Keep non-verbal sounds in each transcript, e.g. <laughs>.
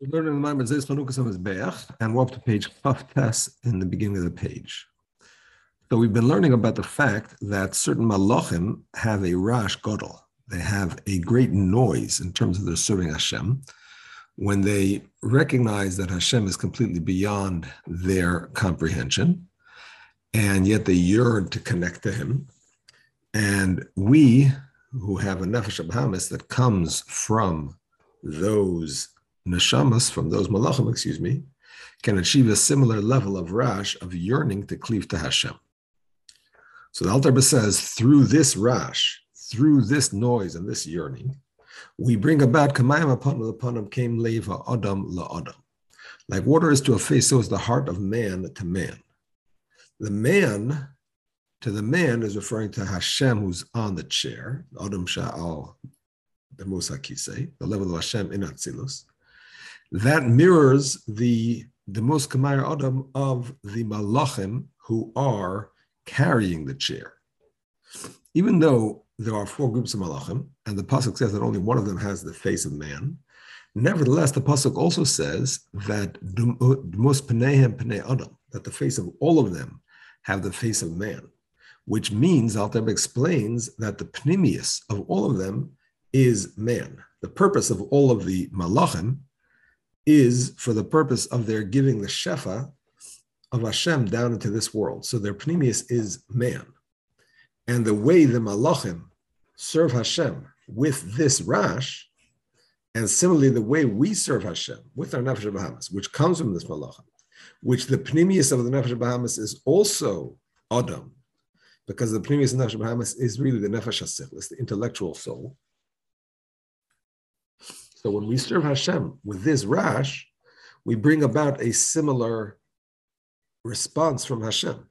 We're learning the Maimon Zeis Chanukas on Beach, and we're up to page <laughs> Chavtes in the beginning of the page. So we've been learning about the fact that certain malachim have a rash godel. They have a great noise in terms of their serving Hashem when they recognize that Hashem is completely beyond their comprehension, and yet they yearn to connect to Him. And we, who have a nefesh abahamis that comes from those neshamas, from those malachim, excuse me, can achieve a similar level of rash of yearning to cleave to Hashem. So the Alter says, through this rash, through this noise and this yearning, we bring about kamayim upon upon came leva adam la adam. Like water is to a face, so is the heart of man to man. The man to the man is referring to Hashem who's on the chair, Adam Sha'al, the Musakise, the level of Hashem in Atzilus. That mirrors the the most Kamayr Adam of the Malachim who are carrying the chair. Even though there are four groups of Malachim, and the Pasuk says that only one of them has the face of man, nevertheless, the Pasuk also says that most Pneihem Pnei Adam, that the face of all of them have the face of man, which means, Altab explains that the Pnimius of all of them is man. The purpose of all of the Malachim is for the purpose of their giving the Shefa of Hashem down into this world. So their Pnimius is man. And the way the Malachim serve Hashem with this Rash, and similarly the way we serve Hashem with our Nefesh Bahamas, which comes from this Malachim, which the Pnimius of the Nefesh Bahamas is also Adam, because the Pnimius of Nefesh Bahamas is really the Nefesh HaSichlis, the intellectual soul. So when we serve Hashem with this rash, we bring about a similar response from Hashem,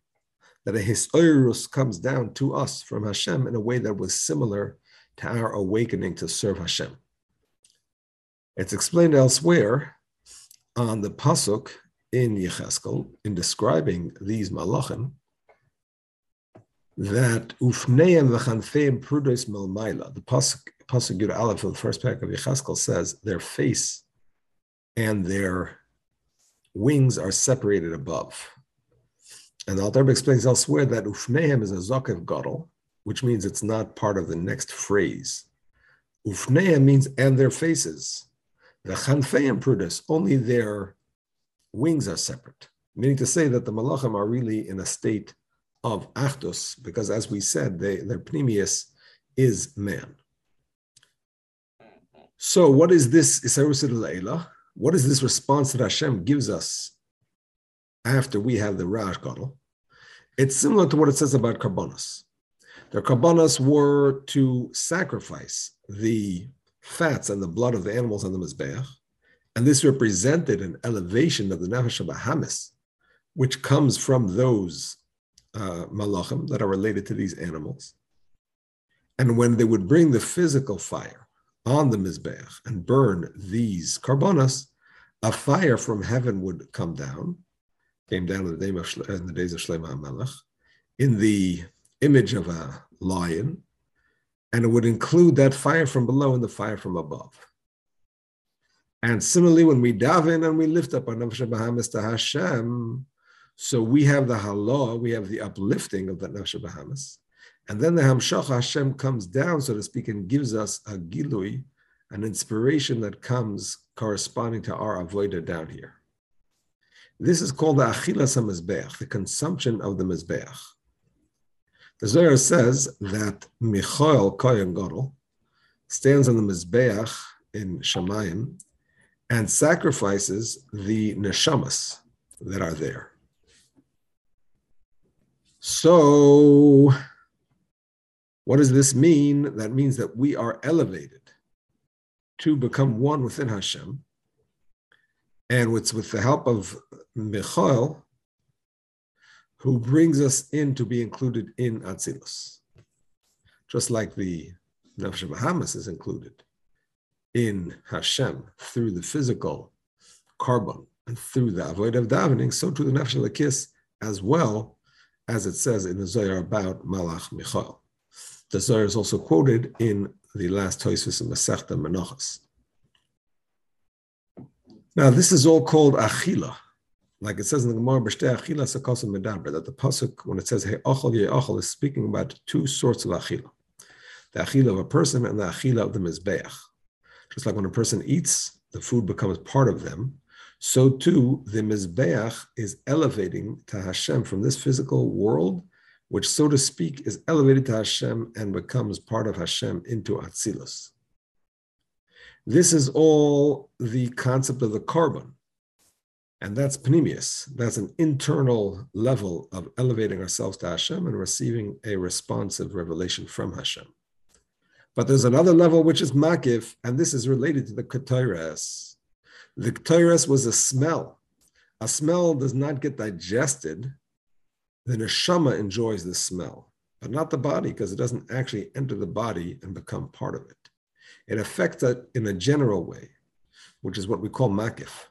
that a hisoirus comes down to us from Hashem in a way that was similar to our awakening to serve Hashem. It's explained elsewhere on the pasuk in Yecheskel in describing these malachim that ufneim v'chanfeim prudos melmaila. The pasuk pasuk Yud Aleph of the first parak of Yechaskel says their face and their wings are separated above. And the Alter explains elsewhere that ufneim is a zokev gadol, which means it's not part of the next phrase. Ufneim means and their faces. The chanfeim prudus, only their wings are separate, meaning to say that the malachim are really in a state of achdus, because as we said, they, their pnimius is man. So, what is this Isarus What is this response that Hashem gives us after we have the Rash Gadol? It's similar to what it says about Karbonos. The Karbonos were to sacrifice the fats and the blood of the animals on the Mizbeach, and this represented an elevation of the Nefesh Bahamis, which comes from those uh, malachim that are related to these animals. And when they would bring the physical fire, on the Mizbeach and burn these karbonas, a fire from heaven would come down, came down in the, name of, in the days of Shlomo HaMelech, in the image of a lion, and it would include that fire from below and the fire from above. And similarly, when we daven and we lift up our Nefesh Bahamas to Hashem, so we have the halah, we have the uplifting of that Nefesh Bahamas, and then the Hamshach Hashem comes down, so to speak, and gives us a gilui, an inspiration that comes corresponding to our avoida down here. This is called the achilas hamizbeach, the consumption of the mizbeach. The Zohar says that Michael Kohen Gadol stands on the mizbeach in Shemayim and sacrifices the neshamas that are there. So what does this mean? That means that we are elevated to become one within Hashem. And it's with the help of Michael, who brings us in to be included in Atzilus. Just like the Nefesh Bahamas is included in Hashem through the physical korban and through the avoid of davening, so to the Nefesh Elokis as well as it says in the Zohar about Malach Michael. The Zohar is also quoted in the last Toisus in Masechta Menachos. Now, this is all called achila. Like it says in the Gemara, achila medaber, that the pasuk, when it says hey achal ye achal, is speaking about two sorts of achila: the achila of a person and the achila of the mizbeach. Just like when a person eats, the food becomes part of them. So too, the mizbeach is elevating to Hashem from this physical world, which, so to speak, is elevated to Hashem and becomes part of Hashem into Atzilus. This is all the concept of the korban. And that's pnimius. That's an internal level of elevating ourselves to Hashem and receiving a responsive revelation from Hashem. But there's another level which is makif, and this is related to the ketores. The ketores was a smell. A smell does not get digested. The neshama enjoys the smell, but not the body, because it doesn't actually enter the body and become part of it. It affects it in a general way, which is what we call makif.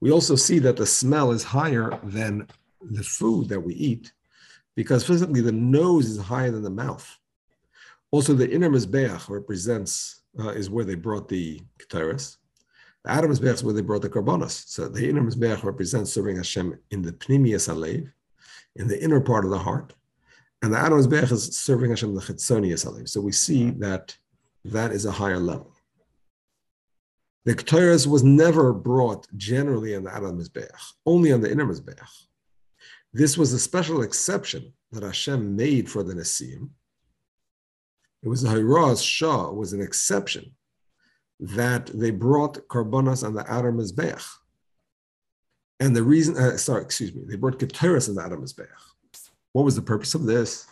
We also see that the smell is higher than the food that we eat because physically the nose is higher than the mouth. Also, the inner mizbeach represents, uh, is where they brought the ketores. The outer mizbeach is where they brought the karbonos. So the inner mizbeach represents serving Hashem in the pnimius alev, in the inner part of the heart. And the outer mizbeach is serving Hashem the chitzonius alev. So we see that that is a higher level. The Ketores was never brought generally on the Outer Mizbeach, only on the inner Mizbeach. This was a special exception that Hashem made for the Nesiim. It was a Hiraz Shah, was an exception that they brought Karbonas on the Outer Mizbeach. And the reason, uh, sorry, excuse me, they brought on the Outer Mizbeach. What was the purpose of this?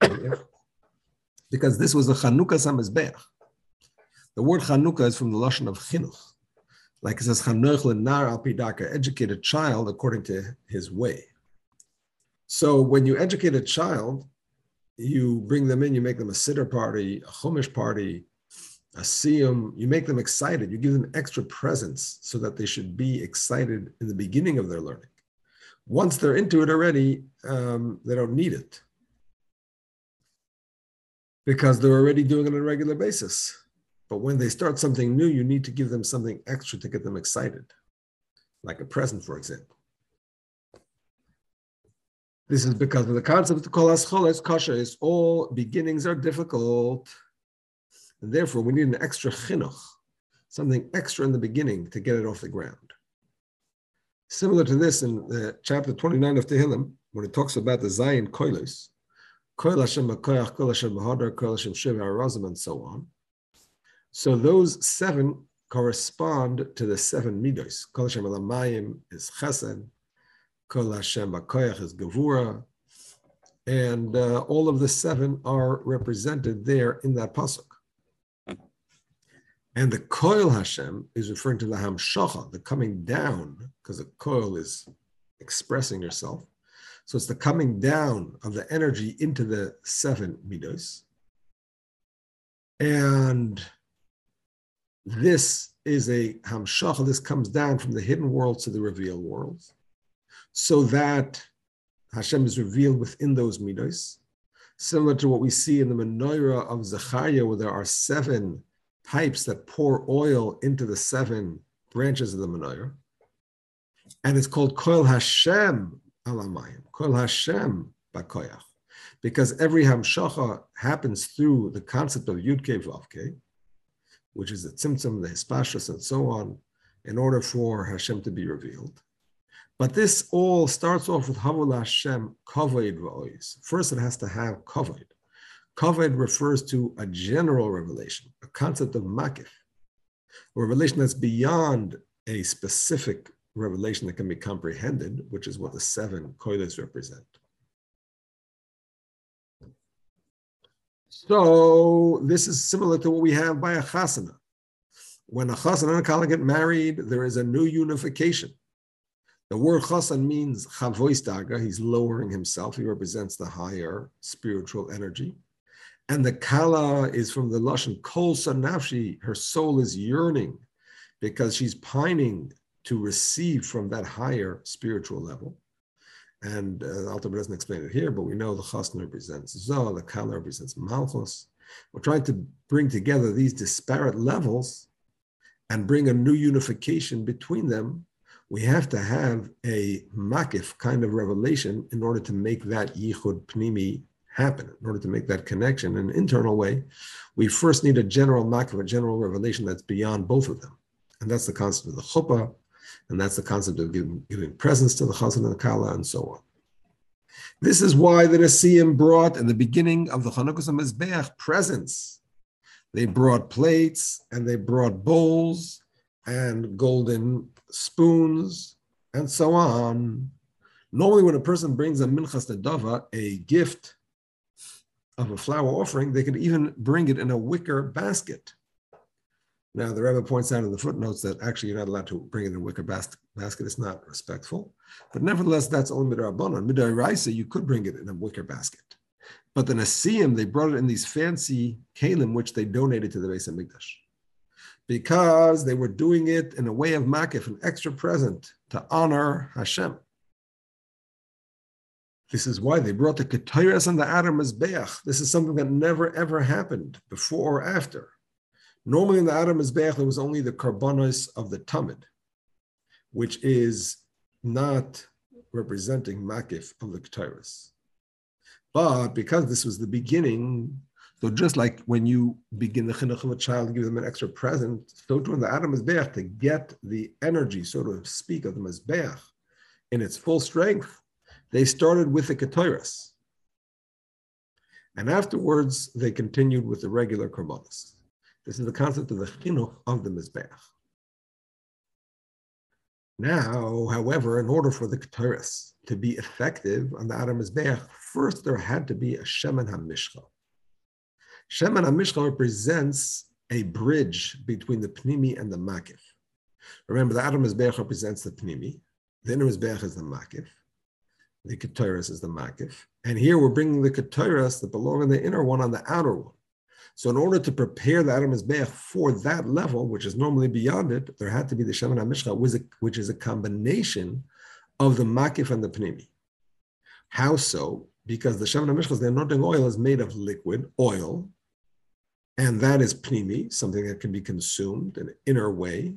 <coughs> because this was a Chanukas Hamizbeach. The word Chanukah is from the Lashon of Chinuch. Like it says, Chanuch lenar al pidaka, educate a child according to his way. So when you educate a child, you bring them in, you make them a siddur party, a chumash party, a siyum, you make them excited, you give them extra presents so that they should be excited in the beginning of their learning. Once they're into it already, um, they don't need it because they're already doing it on a regular basis. But when they start something new, you need to give them something extra to get them excited, like a present, for example. This is because of the concept of kol ascholes kasha is all beginnings are difficult. And therefore, we need an extra chinuch, something extra in the beginning to get it off the ground. Similar to this in the chapter 29 of Tehillim, when it talks about the Zion koilos, Kol Hashem Makoyach, Kol Hashem Mahadar, Kol Hashem Shiva Arazim, and so on. So those seven correspond to the seven midos. Kol Hashem Alamayim is Chesed, Kol Hashem Makoyach is Gevura, and uh, all of the seven are represented there in that pasuk. And the coil Hashem is referring to the hamshacha, the coming down, because the coil is expressing yourself. So it's the coming down of the energy into the seven midos. And this is a hamshacha, this comes down from the hidden world to the revealed world, so that Hashem is revealed within those midos, similar to what we see in the menorah of Zechariah, where there are seven pipes that pour oil into the seven branches of the menorah. And it's called Koil Hashem alamayim. Kol Hashem bakoyach. Because every hamshacha happens through the concept of Yud Ke Vav which is the tzimtzum, the hispashas, and so on, in order for Hashem to be revealed. But this all starts off with Havul Hashem kavod v'ois. First, it has to have kavod. Kavod refers to a general revelation, concept of makif, a revelation that's beyond a specific revelation that can be comprehended, which is what the seven koiles represent. So this is similar to what we have by a chasana. When a chassan and a kala get married, there is a new unification. The word chasan means chavois daga, he's lowering himself, he represents the higher spiritual energy. And the kala is from the Lashon kol sanafshi, her soul is yearning because she's pining to receive from that higher spiritual level. And uh, Alter doesn't explain it here, but we know the chasna represents Zoh, the kala represents Malchus. We're trying to bring together these disparate levels and bring a new unification between them, we have to have a makif kind of revelation in order to make that yichud pnimi happen, in order to make that connection in an internal way. We first need a general makif, a general revelation that's beyond both of them. And that's the concept of the chuppah, and that's the concept of giving, giving presence to the chazan and the kala, and so on. This is why the Nesiim brought in the beginning of the Chanukas Mizbeach presents. They brought plates and they brought bowls and golden spoons and so on. Normally, when a person brings a minchas nedava, a gift of a flower offering, they could even bring it in a wicker basket. Now, the Rebbe points out in the footnotes that actually you're not allowed to bring it in a wicker bas- basket. It's not respectful. But nevertheless, that's only midrabanan. Midairaisa, you could bring it in a wicker basket. But the Nasiim, they brought it in these fancy kalim, which they donated to the base Beis Hamikdash. Because they were doing it in a way of makif, an extra present to honor Hashem. This is why they brought the Ketairas and the Adam Mizbeach. This is something that never ever happened before or after. Normally in the Adam Mizbeach, there was only the karbonos of the Tamid, which is not representing makif of the Ketairas. But because this was the beginning, so just like when you begin the chinuch of a child, give them an extra present, so too in the Adam Mizbeach, to get the energy, so to speak, of the Mizbeach in its full strength, they started with the Ketairas. And afterwards, they continued with the regular karbonos. This is the concept of the chinuch of the Mizbeach. Now, however, in order for the Ketairas to be effective on the Adam Mizbeach, first there had to be a Shemen HaMishcha. Shemen HaMishcha represents a bridge between the Pnimi and the Makif. Remember, the Adam Mizbeach represents the Pnimi, the inner Mizbeach is the Makif, the Ketairas is the Makif, and here we're bringing the Ketairas that belong in the inner one on the outer one. So in order to prepare the Adam Mizbeach for that level, which is normally beyond it, there had to be the Shemen HaMishcha, which is a combination of the Makif and the Pnimi. How so? Because the Shemen HaMishcha, the anointing oil, is made of liquid oil, and that is Pnimi, something that can be consumed in an inner way,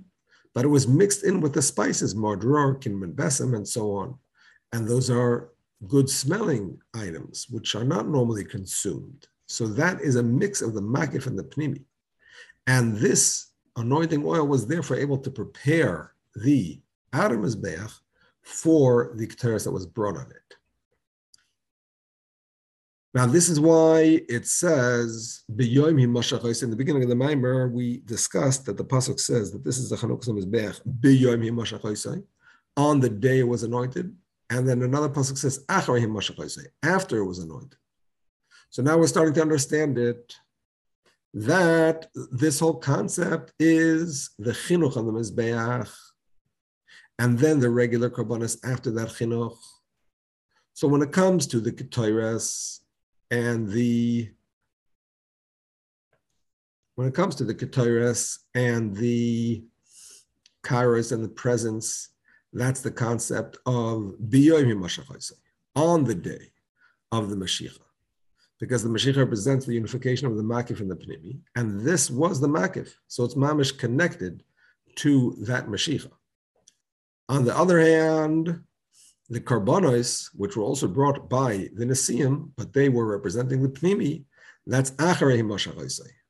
but it was mixed in with the spices, Mardror, Kinman Besim, and so on. And those are good smelling items, which are not normally consumed. So that is a mix of the makif and the pnimi. And this anointing oil was therefore able to prepare the Adam Mizbeach for the Ketores that was brought on it. Now, this is why it says, in the beginning of the Maimer, we discussed that the Pasuk says that this is the Chanukah Mizbeach, on the day it was anointed. And then another Pasuk says, after it was anointed. So now we're starting to understand it that this whole concept is the chinuch on the mizbeach, and then the regular karbonis after that chinuch. So when it comes to the ketores and the when it comes to the ketores and the kairos and the presence, that's the concept of on the day of the Mashiach because the Mashiach represents the unification of the Makif and the Pnimi, and this was the Makif. So it's Mamish connected to that Mashiach. On the other hand, the Karbonos, which were also brought by the Nesiim, but they were representing the Pnimi, that's Acharei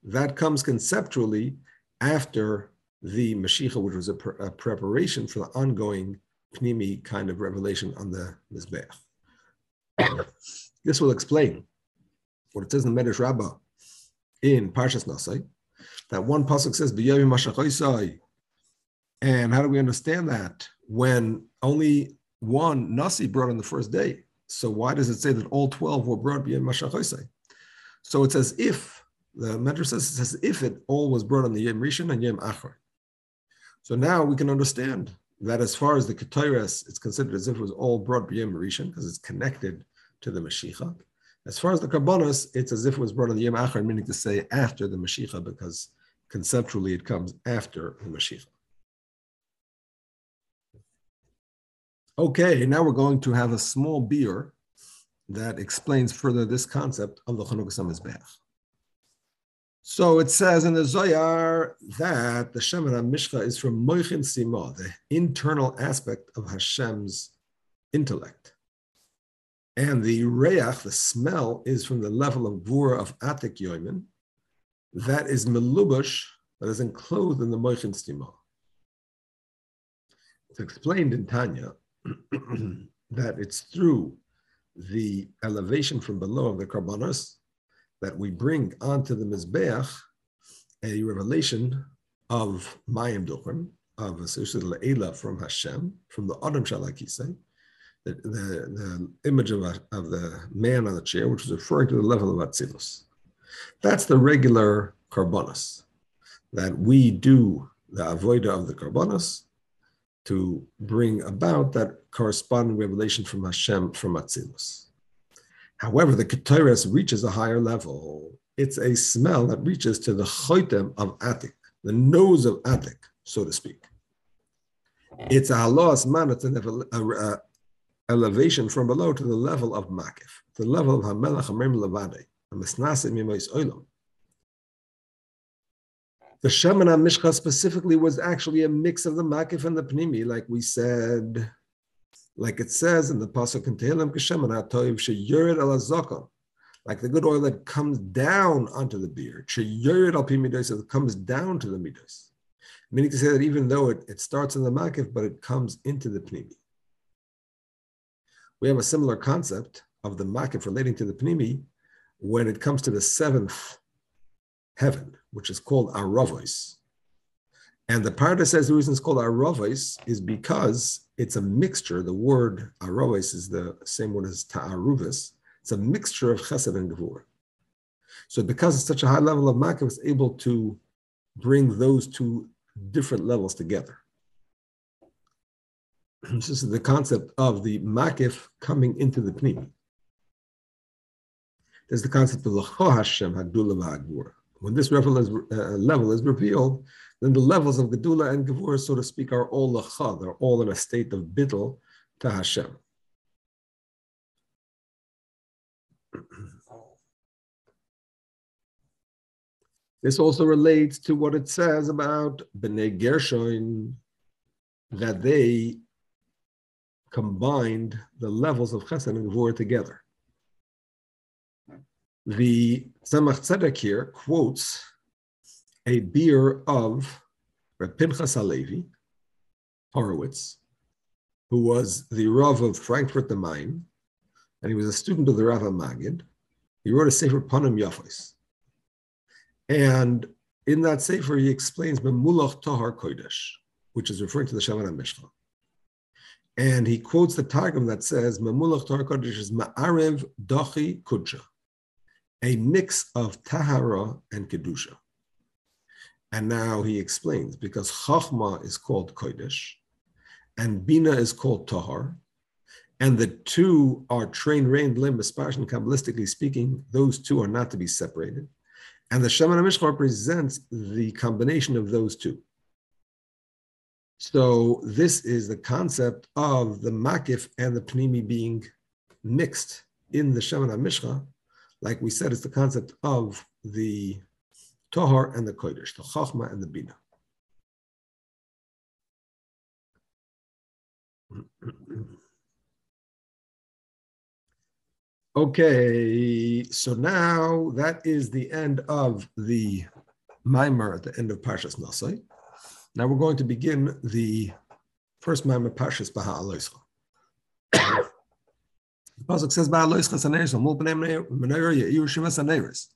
That comes conceptually after the Mashiach, which was a, pre- a, preparation for the ongoing Pnimi kind of revelation on the Mizbeach. <coughs> this will explain what it says in the Medrash Rabbah in Parshas Nasai, that one pasuk says "B'yavim mashachaisai," and how do we understand that when only one nasi brought on the first day? So why does it say that all twelve were brought b'yavim mashachaisai? So it says if the Medrash says, it says if it all was brought on the Yom Rishon and Yom Achar. So now we can understand that as far as the Ketores, it's considered as if it was all brought b'yom Rishon because it's connected to the Mashiach. As far as the Karbonos, it's as if it was brought on the Yom Achar, meaning to say after the Mashiach, because conceptually it comes after the Mashiach. Okay, now we're going to have a small beer that explains further this concept of the Chanukah Mizbeach. So it says in the Zohar that the Shemen HaMishcha is from Moichin Sima, the internal aspect of Hashem's intellect. And the Reach, the smell, is from the level of Vura of Atik Yoimin, that is Melubush, that is enclosed in the Moichin Sima. It's explained in Tanya <clears throat> that it's through the elevation from below of the Karbanos that we bring onto the Mizbeach a revelation of Mayim Duchim, of Le'ela from Hashem, from the Adam Shalakise, the, the, the image of, a, of the man on the chair, which is referring to the level of Atzilus. That's the regular Karbonis, that we do the avoida of the Karbonis to bring about that corresponding revelation from Hashem from Atzilus. However, the Ketores reaches a higher level. It's a smell that reaches to the choitem of Atik, the nose of Atik, so to speak. It's a halos man, it's an uh, uh, elevation from below to the level of Makif, the level of Hamelach Amrim Levade, Oilam. The Shemen HaMishcha specifically was actually a mix of the Makif and the Pnimi, like we said like it says in the pasuk in Tehillim, "K'sheman ha'toiv sheyored al azakom," like the good oil that comes down onto the beard. Sheyored al pimidos, it comes down to the midos. Meaning to say that even though it, it starts in the makif, but it comes into the pnimi. We have a similar concept of the makif relating to the pnimi when it comes to the seventh heaven, which is called aravos. And the part that says the reason it's called aravos is because it's a mixture. The word arois is the same word as ta'aruvis. It's a mixture of chesed and gevur. So because it's such a high level of makif, it's able to bring those two different levels together. <clears throat> This is the concept of the makif coming into the pnimi. There's the concept of the Hashem Hagdula When this level is, uh, level is revealed, then the levels of Gedula and Gevur, so to speak, are all lacha, they're all in a state of bittel to Hashem. <clears throat> This also relates to what it says about Bnei Gershon, that they combined the levels of Chesed and Gevur together. The Tzemach Tzedek here quotes a beer of Reb Pinchas Halevi, Horowitz, who was the Rav of Frankfurt the Main, and he was a student of the Rav Magid. He wrote a Sefer Panim Yafos. And in that Sefer, he explains Memulach Tahar Kodesh, which is referring to the Shavana Mishnah. And he quotes the Targum that says, Memulach Tahar Kodesh is Ma'arev Dachi Kudsha, a mix of Tahara and Kedusha. And now he explains because Chachma is called Kodesh and Bina is called Tahar. And the two are train, rain, limb, and Kabbalistically speaking, those two are not to be separated. And the Shemen HaMishcha represents the combination of those two. So this is the concept of the Makif and the Pnimi being mixed in the Shemen HaMishcha. Like we said, it's the concept of the Tahar and the Kodesh, the Chachma and the Bina. Okay, so now that is the end of the Maimer at the end of Parshas Nasai. Now we're going to begin the first Maimer Parshas Baha Aloischa. The pasuk says Baha Aloischa Saneris, Mul Bnei Menorah Saneris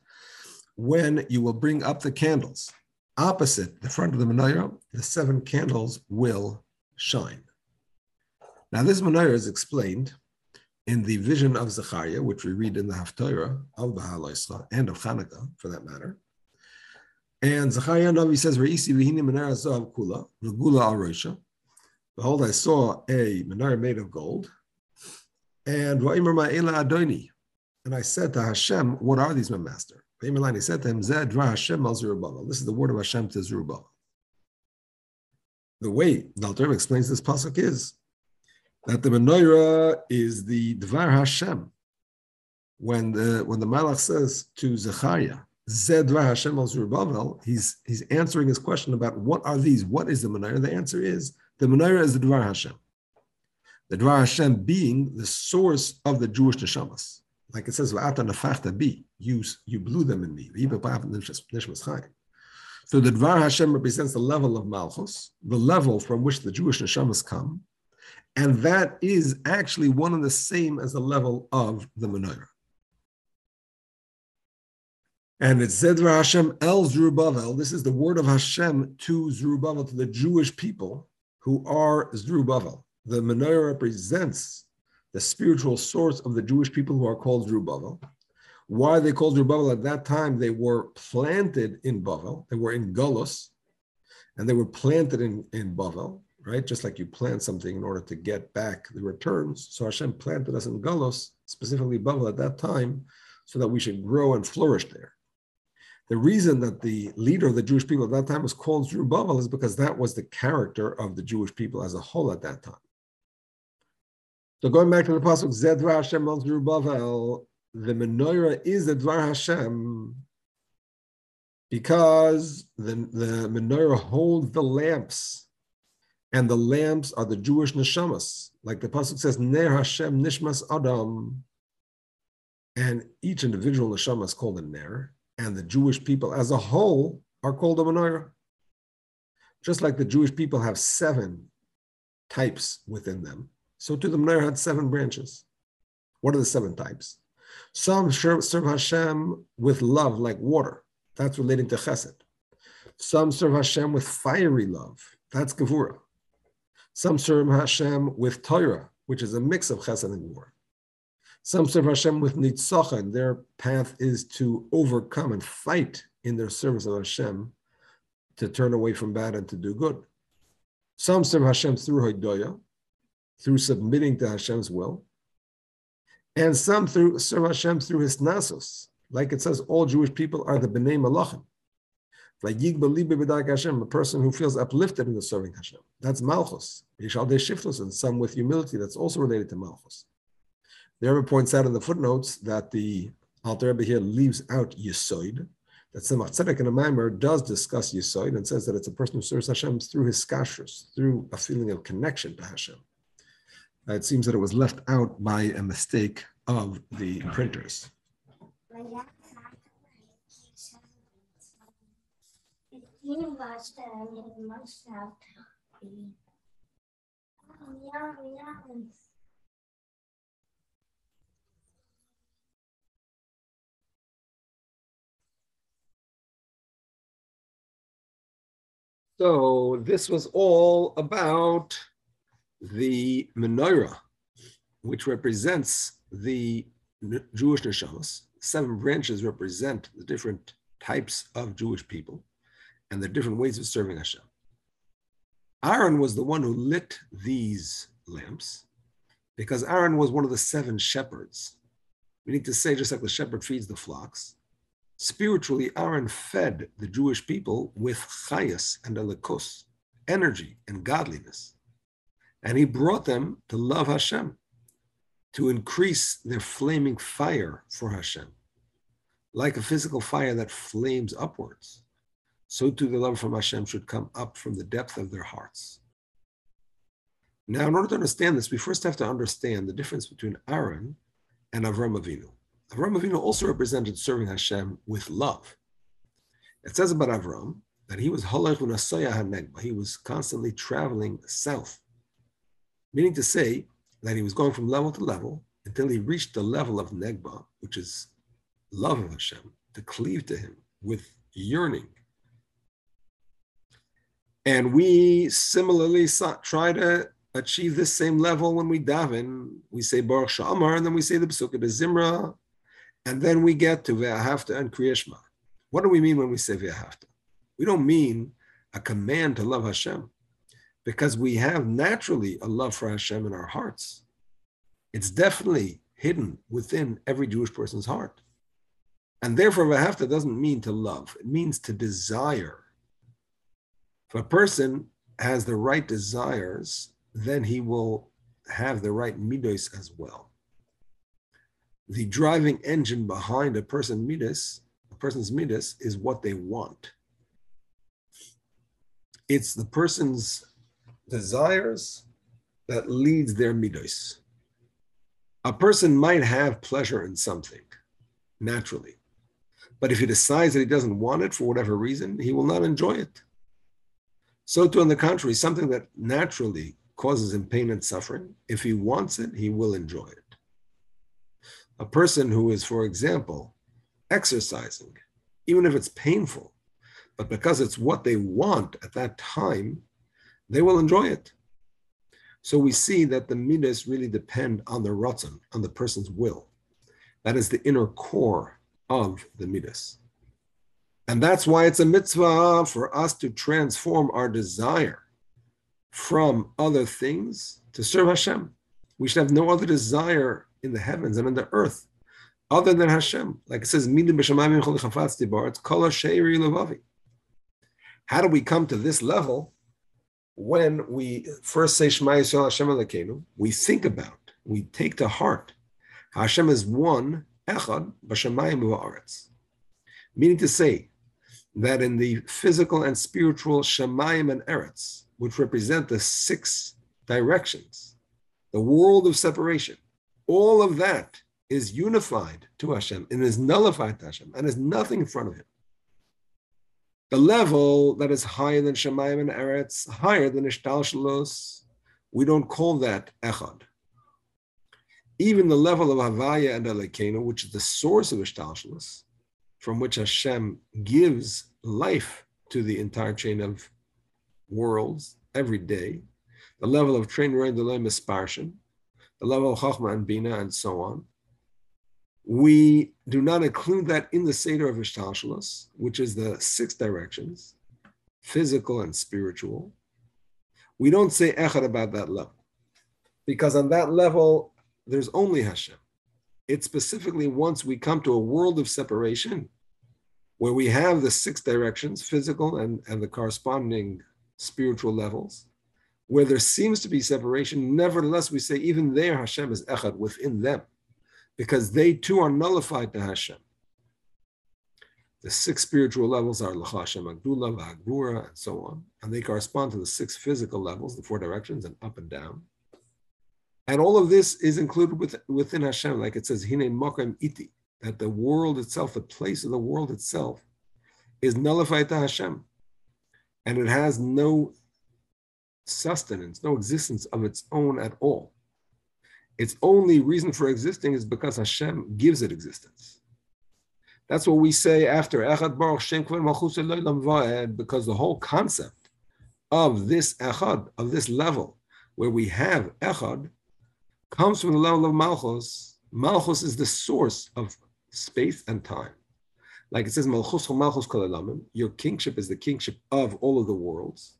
when you will bring up the candles opposite the front of the menorah, the seven candles will shine. Now, this menorah is explained in the vision of Zechariah, which we read in the Haftarah of Baha'al and of Hanukkah, for that matter. And Zechariah Navi says, "Reisi v'hini menorah zav kula v'gula al Behold, I saw a menorah made of gold, and v'imar ma'ela adoni. And I said to Hashem, "What are these, my master?" He said to him, This is the word of Hashem to Zerubbabel. The way Dalter explains this pasuk is that the menorah is the Dvar Hashem. When the when the Malach says to Zechariah, Zedra Hashem al Zerubbabel, he's he's answering his question about what are these? What is the menorah? The answer is the menorah is the Dvar Hashem. The Dvar Hashem being the source of the Jewish neshamas. Like it says, "Va'ata nafachta bi," you you blew them in me. So the Dvar Hashem represents the level of Malchus, the level from which the Jewish neshamas come, and that is actually one and the same as the level of the menorah. And it's Zedvar Hashem El Zerubbabel. This is the word of Hashem to Zerubbabel, to the Jewish people who are Zerubbabel. The menorah represents the spiritual source of the Jewish people who are called Zerubbabel. Why they called Zerubbabel? At that time, they were planted in Bavel. They were in Golos, and they were planted in, in Bavel, right? Just like you plant something in order to get back the returns. So Hashem planted us in Golos, specifically Bavel at that time, so that we should grow and flourish there. The reason that the leader of the Jewish people at that time was called Zerubbabel is because that was the character of the Jewish people as a whole at that time. So going back to the pasuk Zedvar Hashem Zerubbabel, the menorah is the Dvar Hashem because the, the menorah holds the lamps, and the lamps are the Jewish neshamas. Like the pasuk says, Ner Hashem Nishmas Adam, and each individual neshama is called a Ner and the Jewish people as a whole are called a menorah. Just like the Jewish people have seven types within them, so too the menorah had seven branches. What are the seven types? Some serve Hashem with love, like water. That's relating to chesed. Some serve Hashem with fiery love. That's gevura. Some serve Hashem with Torah, which is a mix of chesed and gevura. Some serve Hashem with nitzachon. Their path is to overcome and fight in their service of Hashem to turn away from bad and to do good. Some serve Hashem through Hodoya, through submitting to Hashem's will. And some through serve Hashem through his nasos. Like it says, all Jewish people are the B'nai Malachim. Like Hashem, a person who feels uplifted in the serving Hashem. That's Malchus. And some with humility, that's also related to Malchus. The Rebbe points out in the footnotes that the Alter Rebbe here leaves out Yisoid. That Tzemach Tzedek in a Maimer does discuss Yisoid and says that it's a person who serves Hashem through his kashrus, through a feeling of connection to Hashem. Uh, it seems that it was left out by a mistake of the printers. So this was all about the menorah, which represents the Jewish neshamas. Seven branches represent the different types of Jewish people and the different ways of serving Hashem. Aaron was the one who lit these lamps because Aaron was one of the seven shepherds. We need to say, just like the shepherd feeds the flocks, Spiritually, Aaron fed the Jewish people with chayas and elikos, energy and godliness. And he brought them to love Hashem, to increase their flaming fire for Hashem. Like a physical fire that flames upwards, so too the love from Hashem should come up from the depth of their hearts. Now, in order to understand this, we first have to understand the difference between Aaron and Avram Avinu. Avram Avinu also represented serving Hashem with love. It says about Avram that he was he was constantly traveling south, meaning to say that he was going from level to level until he reached the level of Negba, which is love of Hashem, to cleave to him with yearning. And we similarly try to achieve this same level when we daven. We say Baruch She'amar, and then we say the Pesukei D'Zimra, and then we get to Ve'ahavta and Kriyashma. What do we mean when we say Ve'ahavta? We don't mean a command to love Hashem because we have naturally a love for Hashem in our hearts. It's definitely hidden within every Jewish person's heart. And therefore, Ve'ahavta doesn't mean to love, it means to desire. If a person has the right desires, then he will have the right midos as well the driving engine behind a person midas, a person's midas is what they want. It's the person's desires that leads their midas. A person might have pleasure in something naturally, but if he decides that he doesn't want it for whatever reason, he will not enjoy it. So, too, on the contrary, something that naturally causes him pain and suffering, if he wants it, he will enjoy it. A person who is, for example, exercising, even if it's painful, but because it's what they want at that time, they will enjoy it. So we see that the midas really depend on the ratzon, on the person's will. That is the inner core of the midas. And that's why it's a mitzvah for us to transform our desire from other things to serve Hashem. We should have no other desire in the heavens and in the earth other than Hashem. Like it says, it's How do we come to this level? When we first say Shema Yisrael Hashem Elokeinu, we think about, we take to heart, Hashem is one, Echad, b'shamayim u'aretz. Meaning to say that in the physical and spiritual Shemayim and Eretz, which represent the six directions, the world of separation, all of that is unified to Hashem and is nullified to Hashem and is nothing in front of him. The level that is higher than Shemayim and Eretz, higher than Ishtalshalos, we don't call that Echad. Even the level of Havaya and Elekeno, which is the source of Ishtalshalos, from which Hashem gives life to the entire chain of worlds every day, the level of train the Misparshin, the level of Chachma and Bina, and so on. We do not include that in the Seder of Ishtalshalos, which is the six directions, physical and spiritual. We don't say Echad about that level, because on that level, there's only Hashem. It's specifically once we come to a world of separation, where we have the six directions, physical and, and the corresponding spiritual levels, where there seems to be separation, nevertheless, we say even there Hashem is echad within them, because they too are nullified to Hashem. The six spiritual levels are L'cha Hashem Agdula, and so on, and they correspond to the six physical levels, the four directions, and up and down. And all of this is included with, within Hashem, like it says, Hine Mokem Iti, that the world itself, the place of the world itself, is nullified to Hashem. And it has no sustenance, no existence of its own at all. Its only reason for existing is because Hashem gives it existence. That's what we say after Echad Baruch Shem because the whole concept of this Echad, of this level, where we have Echad, comes from the level of Malchus. Malchus is the source of space and time. Like it says, Malchus Malchus your kingship is the kingship of all of the worlds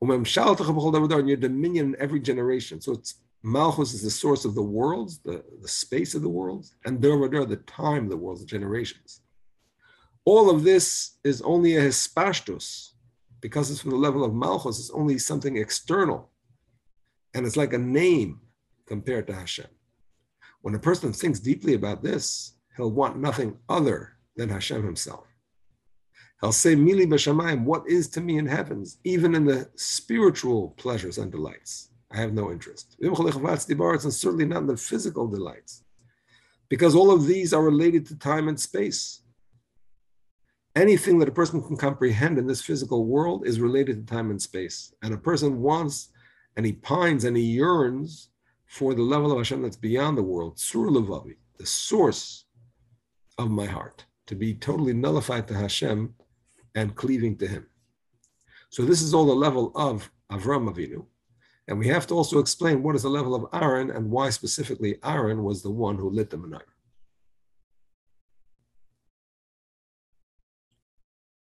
and your dominion in every generation. So it's Malchus is the source of the worlds, the, the space of the worlds, and Dervadar, the time of the worlds, the generations. All of this is only a hispashtus, because it's from the level of Malchus, it's only something external. And it's like a name compared to Hashem. When a person thinks deeply about this, he'll want nothing other than Hashem himself. I'll say, Mili b'shamayim, what is to me in heavens, even in the spiritual pleasures and delights? I have no interest. And certainly not in the physical delights, because all of these are related to time and space. Anything that a person can comprehend in this physical world is related to time and space. And a person wants and he pines and he yearns for the level of Hashem that's beyond the world, Sur Levavi, the source of my heart, to be totally nullified to Hashem and cleaving to him. So this is all the level of Avram Avinu. And we have to also explain what is the level of Aaron and why specifically Aaron was the one who lit the menorah.